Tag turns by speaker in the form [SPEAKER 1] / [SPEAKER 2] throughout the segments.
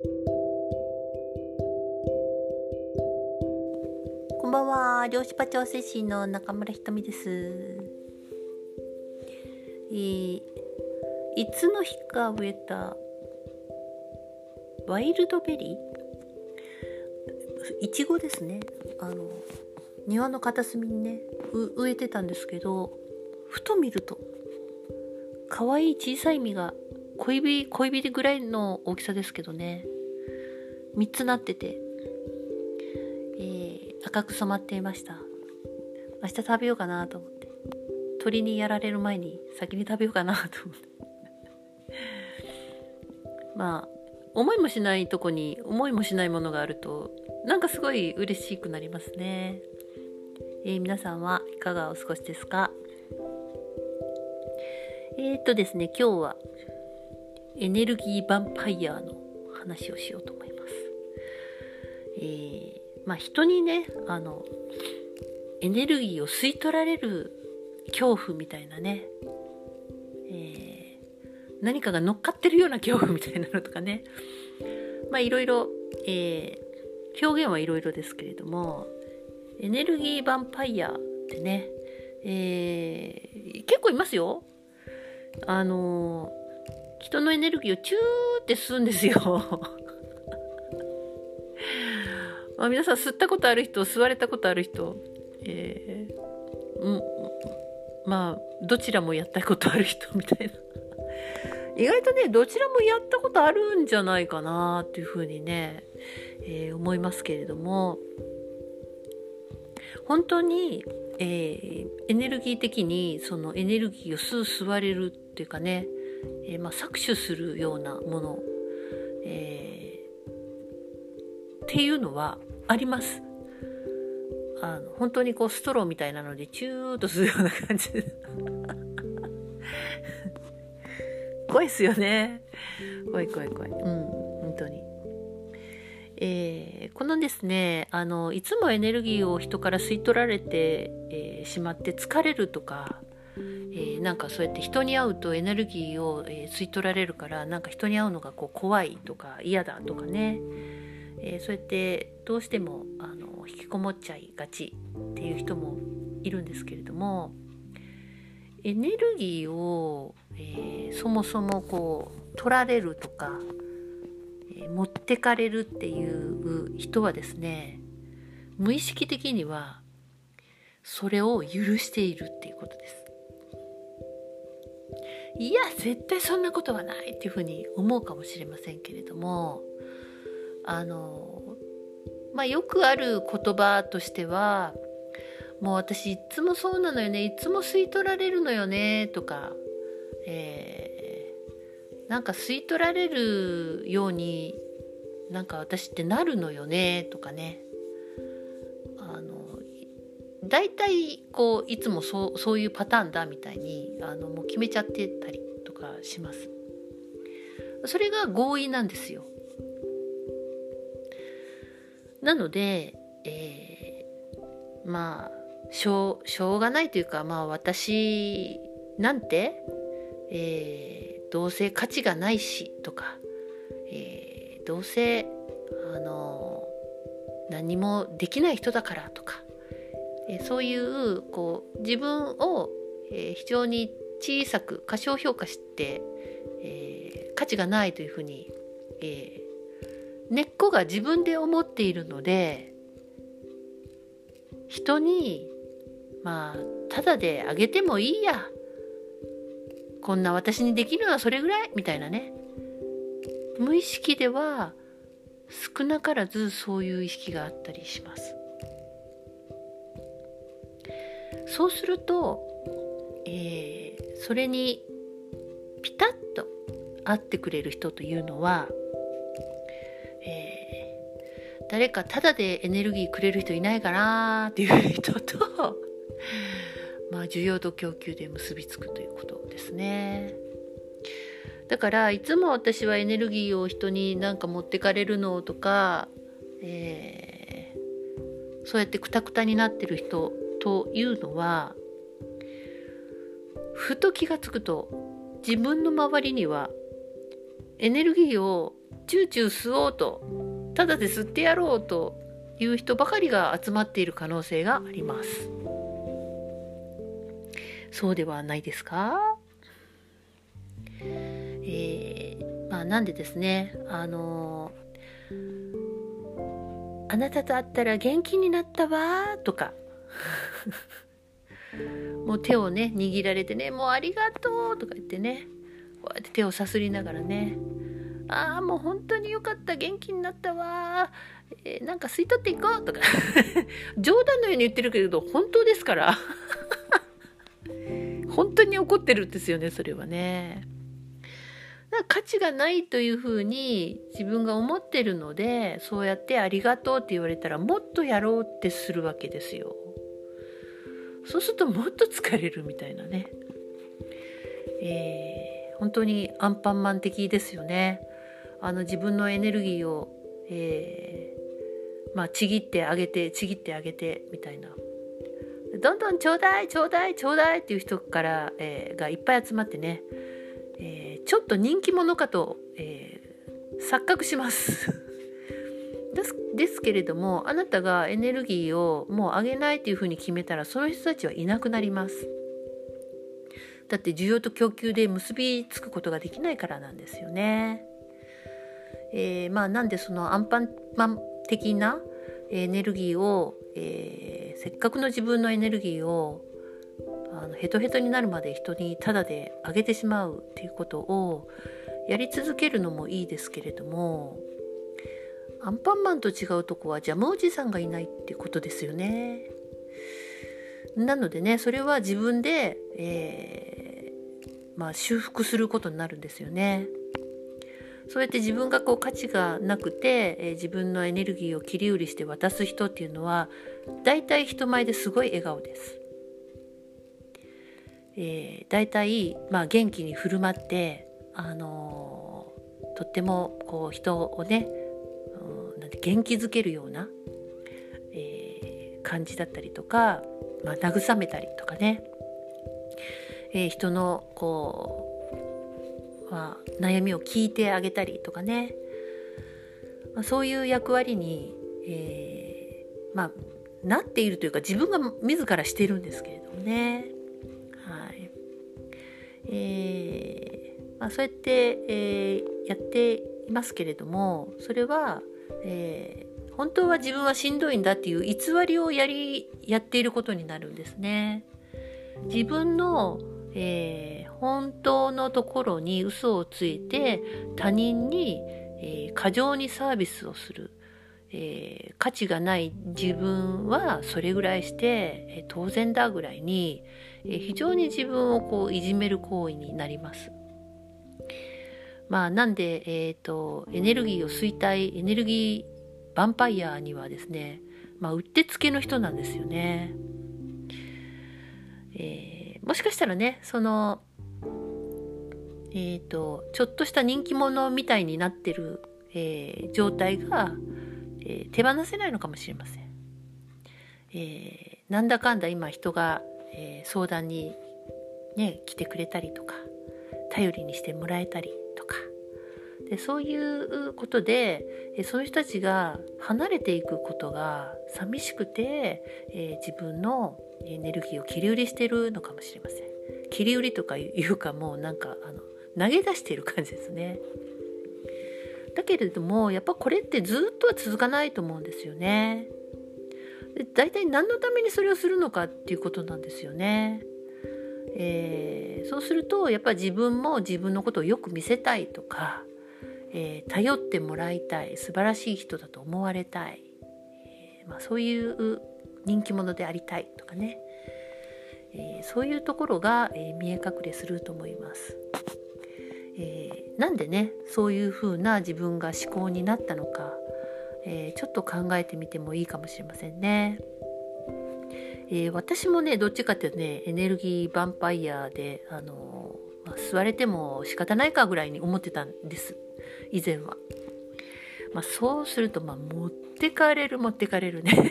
[SPEAKER 1] こんばんは、漁師場調整士の中村ひとみです。えー、いつの日か植えたワイルドベリー？いちごですね。あの庭の片隅にね植えてたんですけどふと見ると可愛い小さい実が小指小指ぐらいの大きさですけどね。3つなってて、えー、赤く染まっていました。明日食べようかなと思って。鳥にやられる前に先に食べようかなと思って。まあ思いもしないとこに思いもしないものがあるとなんかすごい嬉しくなりますね、えー、皆さんはいかがお過ごしですか？えー、っとですね今日はエネルギーヴァンパイアの話をしようと思います。えー、まあ人にねあのエネルギーを吸い取られる恐怖みたいなね、えー、何かが乗っかってるような恐怖みたいなのとかねまあいろいろ、え、表現はいろいろですけれどもエネルギーヴァンパイアってね、えー、結構いますよ。あの人のエネルギーをチューって吸うんですよ。ま あ皆さん吸ったことある人吸われたことある人、えー、うんまあどちらもやったことある人みたいな。意外とねどちらもやったことあるんじゃないかなっていうふうにね、えー、思いますけれども。本当に、えー、エネルギー的にそのエネルギーを吸う吸われるっていうかねえー、まあ、搾取するようなもの、えー、っていうのはあります。あの本当にこうストローみたいなのでチューッとするような感じ。怖いっすよね。怖い怖い怖い。うん本当に。えー、このですねあのいつもエネルギーを人から吸い取られて、えー、しまって疲れるとかえー、なんかそうやって人に会うとエネルギーを、えー、吸い取られるからなんか人に会うのがこう怖いとか嫌だとかね、えー、そうやってどうしてもあの引きこもっちゃいがちっていう人もいるんですけれどもエネルギーを、えそもそもこう取られるとか、え持ってかれるっていう人はですね無意識的にはそれを許しているっていうことです。いや絶対そんなことはないっていうふうに思うかもしれませんけれども。あのまあよくある言葉としてはもう私いつもそうなのよねいつも吸い取られるのよねとか、えー、なんか吸い取られるようになんか私ってなるのよねとかね。大体こういつもそうそういうパターンだみたいにあのもう決めちゃってたりとかします。それが合意なんですよ。なので、えー、まあしょうしょうがないというかまあ私なんて、えー、どうせ価値がないしとか、えー、どうせあの何もできない人だからとかえそういうこう自分を、え非常に小さく過小評価して、えー、価値がないというふうに、えー、根っこが自分で思っているので人にまあただであげてもいいやこんな私にできるのはそれぐらいみたいなね無意識では少なからずそういう意識があったりします。そうすると、えー、それにピタッと合ってくれる人というのは、えー、誰かタダでエネルギーくれる人いないかなっていう人と まあ需要と供給で結びつくということですね。だからいつも私はエネルギーを人になんか持ってかれるのとか、えー、そうやってクタクタになってる人というのはふと気がつくと自分の周りにはエネルギーをチューチュー吸おうとただで吸ってやろうという人ばかりが集まっている可能性があります。そうではないですか？えー、まあなんでですねあのあなたと会ったら元気になったわとか。もう手をね握られてねもうありがとうとか言ってねこうやって手をさすりながらねああもう本当によかった元気になったわえー、なんか吸い取っていこうとか 冗談のように言ってるけれど本当ですから 本当に怒ってるんですよねそれはね。価値がないというふうに自分が思ってるのでそうやって「ありがとう」って言われたらもっとやろうってするわけですよ。そうするともっと疲れるみたいなね。えー、本当にアンパンマン的ですよね。あの自分のエネルギーを、えー、まあ、ちぎってあげてちぎってあげてみたいな。どんどんちょうだいちょうだいちょうだいっていう人から、えー、がいっぱい集まってね、えー、ちょっと人気者かと、え錯覚しますですですけれどもあなたがエネルギーをもう上げないっていうふうに決めたらその人たちはいなくなります。だって需要と供給で結びつくことができないからなんですよね。えー、まあなんでそのアンパンマン的なエネルギーを、えー、せっかくの自分のエネルギーをあのヘトヘトになるまで人にタダであげてしまうっていうことをやり続けるのもいいですけれどもアンパンマンと違うとこはジャムおじさんがいないってことですよね。なのでねそれは自分で、えー、まあ、修復することになるんですよね。そうやって自分がこう価値がなくて、えー、自分のエネルギーを切り売りして渡す人っていうのは大体人前ですごい笑顔です。えー、大体、まあ、元気に振る舞って、あのー、とってもこう人をね元気づけるような、えー、感じだったりとか、まあ、慰めたりとかね、えー、人のこう、まあ、悩みを聞いてあげたりとかね、まあ、そういう役割に、えー、まあなっているというか自分が自らしてるんですけれどもね。はい。えーまあ、そうやって、えー、やっていますけれどもそれは、えー、本当は自分はしんどいんだっていう偽りをやりやっていることになるんですね。自分の、えー、本当のところに嘘をついて他人に、えー、過剰にサービスをする、えー、価値がない自分はそれぐらいして、え当然だぐらいに、え非常に自分をこういじめる行為になります。まあ、なんで、えーと、エネルギーを吸いたいエネルギーヴァンパイアにはですね、まあ、うってつけの人なんですよね。えー、もしかしたらねそのえっ、ー、とちょっとした人気者みたいになってる、えー、状態が、え手放せないのかもしれません。えなんだかんだ今人が、え相談にね来てくれたりとか頼りにしてもらえたりでそういうことでその人たちが離れていくことが寂しくて、えー、自分のエネルギーを切り売りしてるのかもしれません。切り売りとかいうかもうなんかあの投げ出してる感じですね。だけれどもやっぱこれってずっとは続かないと思うんですよね。で大体何のためにそれをするのかっていうことなんですよね。えー、そうするとやっぱり自分も自分のことをよく見せたいとかえー、頼ってもらいたい素晴らしい人だと思われたい、えー、まあ、そういう人気者でありたいとかね、えー、そういうところが、え見え隠れすると思います。えなんでねそういうふうな自分が思考になったのか、えちょっと考えてみてもいいかもしれませんね。え私もねどっちかっていうとねエネルギーヴァンパイアであのまあ、吸われても仕方ないかぐらいに思ってたんです以前は。まあ、そうすると、まあ、持ってかれる持ってかれるね。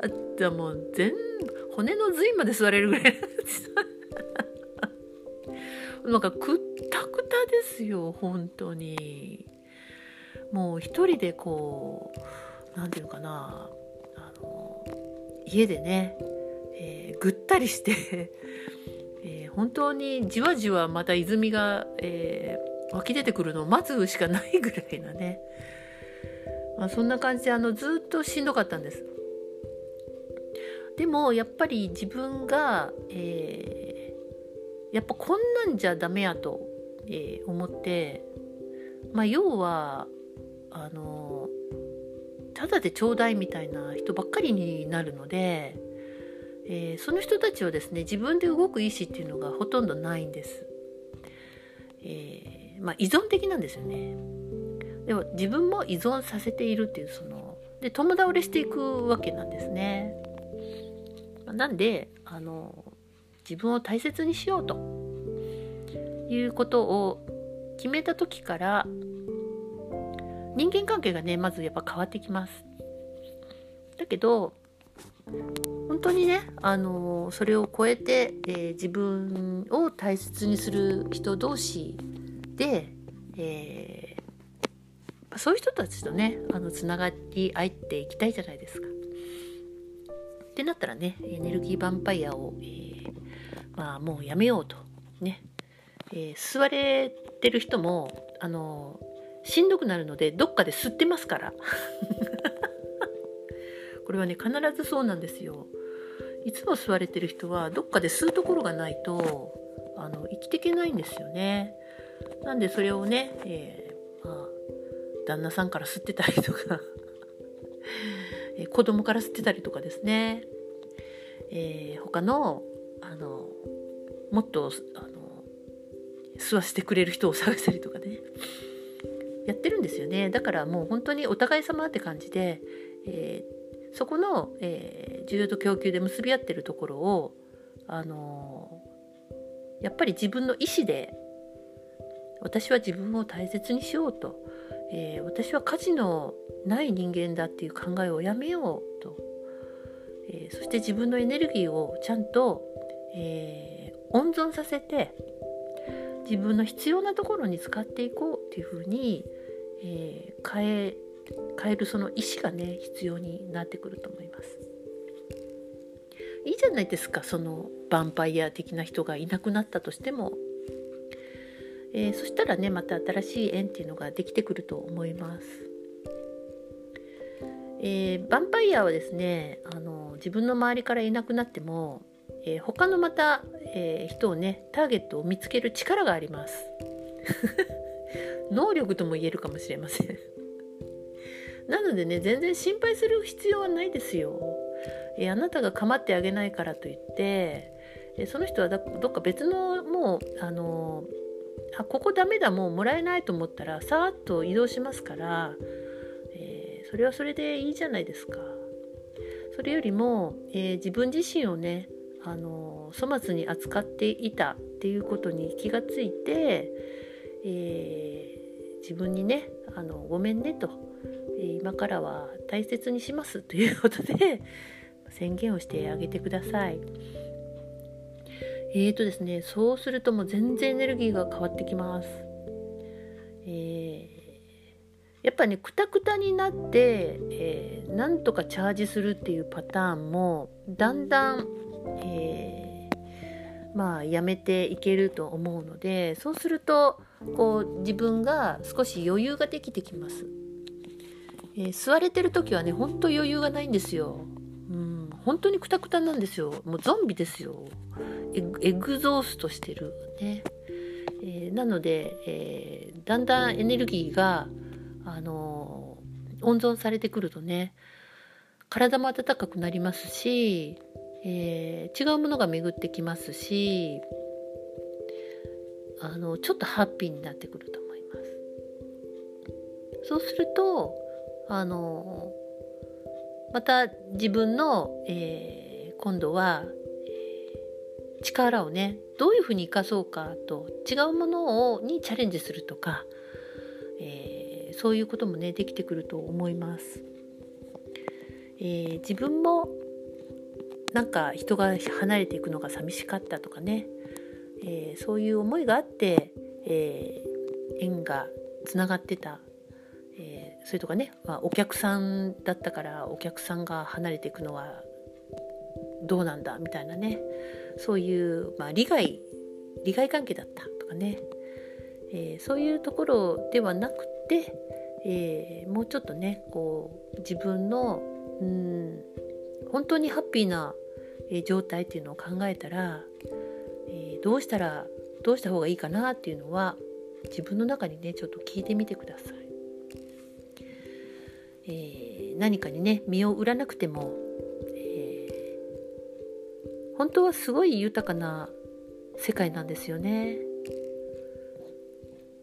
[SPEAKER 1] あとはもう全骨の髄まで吸われるぐらい。なんかくったくたですよ本当に。もう一人でこう何て言うかな。あの家でね、えー、ぐったりして。えー、本当にじわじわまた泉が、えー、湧き出てくるのを待つしかないぐらいなね、まあ、そんな感じであのずっとしんどかったんですでもやっぱり自分が、えー、やっぱこんなんじゃダメやと、えー、思ってまあ要はあのただでちょうだいみたいな人ばっかりになるので、えー、その人たちはですね自分で動く意思っていうのがほとんどないんです。えまあ、依存的なんですよね。でも自分も依存させているっていうそので共倒れしていくわけなんですね。なんであの自分を大切にしようということを決めた時から人間関係がねまずやっぱ変わってきます。だけど本当にねあのそれを超えて、えー、自分を大切にする人同士で、えー、そういう人たちとねあのつながり合っていきたいじゃないですか。ってなったらねエネルギーヴァンパイアを、えー、まあ、もうやめようと。ね、えー、吸われてる人もあのしんどくなるのでどっかで吸ってますから。これはね必ずそうなんですよ。いつも吸われてる人はどっかで吸うところがないとあの生きていけないんですよね。なんでそれをね、えー、まあ、旦那さんから吸ってたりとか え子供から吸ってたりとかですね、えー、他のあのもっとあの吸わせてくれる人を探したりとかね。やってるんですよね。だからもう本当にお互い様って感じで、えー、そこの、えー、需要と供給で結び合ってるところをあの、やっぱり自分の意思で私は自分を大切にしようと、えー、私は価値のない人間だっていう考えをやめようと、えー、そして自分のエネルギーをちゃんと、えー、温存させて自分の必要なところに使っていこうっていうふうに、えー、変え変えるその意思がね必要になってくると思います。いいじゃないですかそのヴァンパイア的な人がいなくなったとしても、えー、そしたらねまた新しい縁っていうのができてくると思います。えー、ヴァンパイアはですねあの自分の周りからいなくなってもえー、他のまた、えー、人をねターゲットを見つける力があります。能力とも言えるかもしれません。なのでね全然心配する必要はないですよ、えー、あなたが構ってあげないからといって、えその人はどっか別のもうあのあここダメだもうもらえないと思ったらさーっと移動しますから、えそれはそれでいいじゃないですかそれよりも、え自分自身をねあの粗末に扱っていたっていうことに気がついて、えー、自分にねあのごめんねと、えー、今からは大切にしますということで宣言をしてあげてください。えーとですね、そうするともう全然エネルギーが変わってきます。えー、やっぱねくたくたになって、えー、なんとかチャージするっていうパターンもだんだんえー、まあやめていけると思うのでそうするとこう自分が少し余裕ができてきます、えー、座れてる時はねほんと余裕がないんですよ本当にクタクタなんですよ。もうゾンビですよ。エグゾーストしてる。ね、えー、なので、えー、だんだんエネルギーがあの温存されてくるとね体も温かくなりますしえー、違うものが巡ってきますしあのちょっとハッピーになってくると思います。そうするとあのまた自分の、えー、今度は、力をねどういうふうに生かそうかと違うものをにチャレンジするとか、えー、そういうこともねできてくると思います。えー、自分もなんか人が離れていくのが寂しかったとかね、えー、そういう思いがあって、え縁がつながってた、えー、それとかね、まあ、お客さんだったからお客さんが離れていくのはどうなんだみたいなねそういう、まあ、利害利害関係だったとかね、えー、そういうところではなくて、えー、もうちょっとねこう自分のうん本当にハッピーな状態っていうのを考えたら、えー、どうしたらどうした方がいいかなっていうのは自分の中にねちょっと聞いてみてください。えー、何かにね身を売らなくても、えー、本当はすごい豊かな世界なんですよね。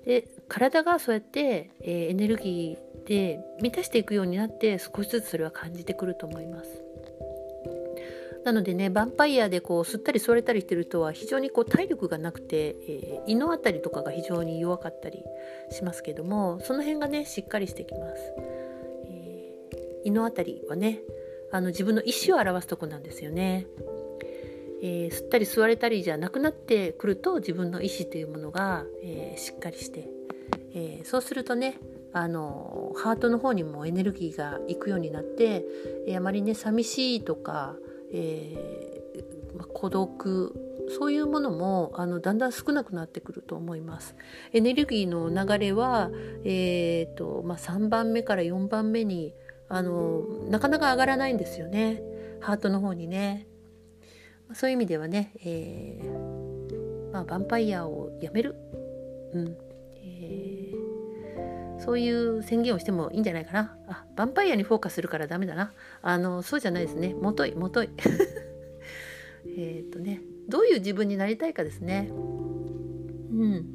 [SPEAKER 1] で体がそうやって、えー、エネルギーで満たしていくようになって少しずつそれは感じてくると思います。なのでねヴァンパイアでこう吸ったり吸われたりしてる人は非常にこう体力がなくて、えー、胃の辺りとかが非常に弱かったりしますけどもその辺がねしっかりしてきます、胃の辺りはねあの自分の意思を表すとこなんですよね、えー、吸ったり吸われたりじゃなくなってくると自分の意思というものが、えしっかりして、えそうするとねあのハートの方にもエネルギーがいくようになって、えあまりね寂しいとかえー、ま孤独そういうものもあのだんだん少なくなってくると思います。エネルギーの流れは、えーとまあ、3番目から4番目にあのなかなか上がらないんですよね。ハートの方にね。そういう意味ではね、えー、まあ、ヴァンパイアをやめる、うん。えー、そういう宣言をしてもいいんじゃないかな。あヴァンパイアにフォーカスするからダメだな。あのそうじゃないですね。もといもとい。えっとね。どういう自分になりたいかですね。うん。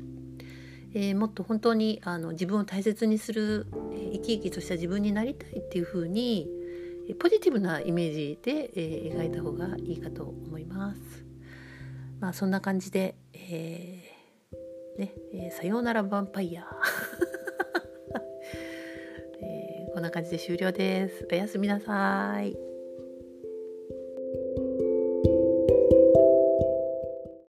[SPEAKER 1] えー、もっと本当にあの自分を大切にする、生き生きとした自分になりたいっていう風に、ポジティブなイメージで、え描いた方がいいかと思います。まあそんな感じで、えねえさようならヴァンパイア えこんな感じで終了です。おやすみなさい。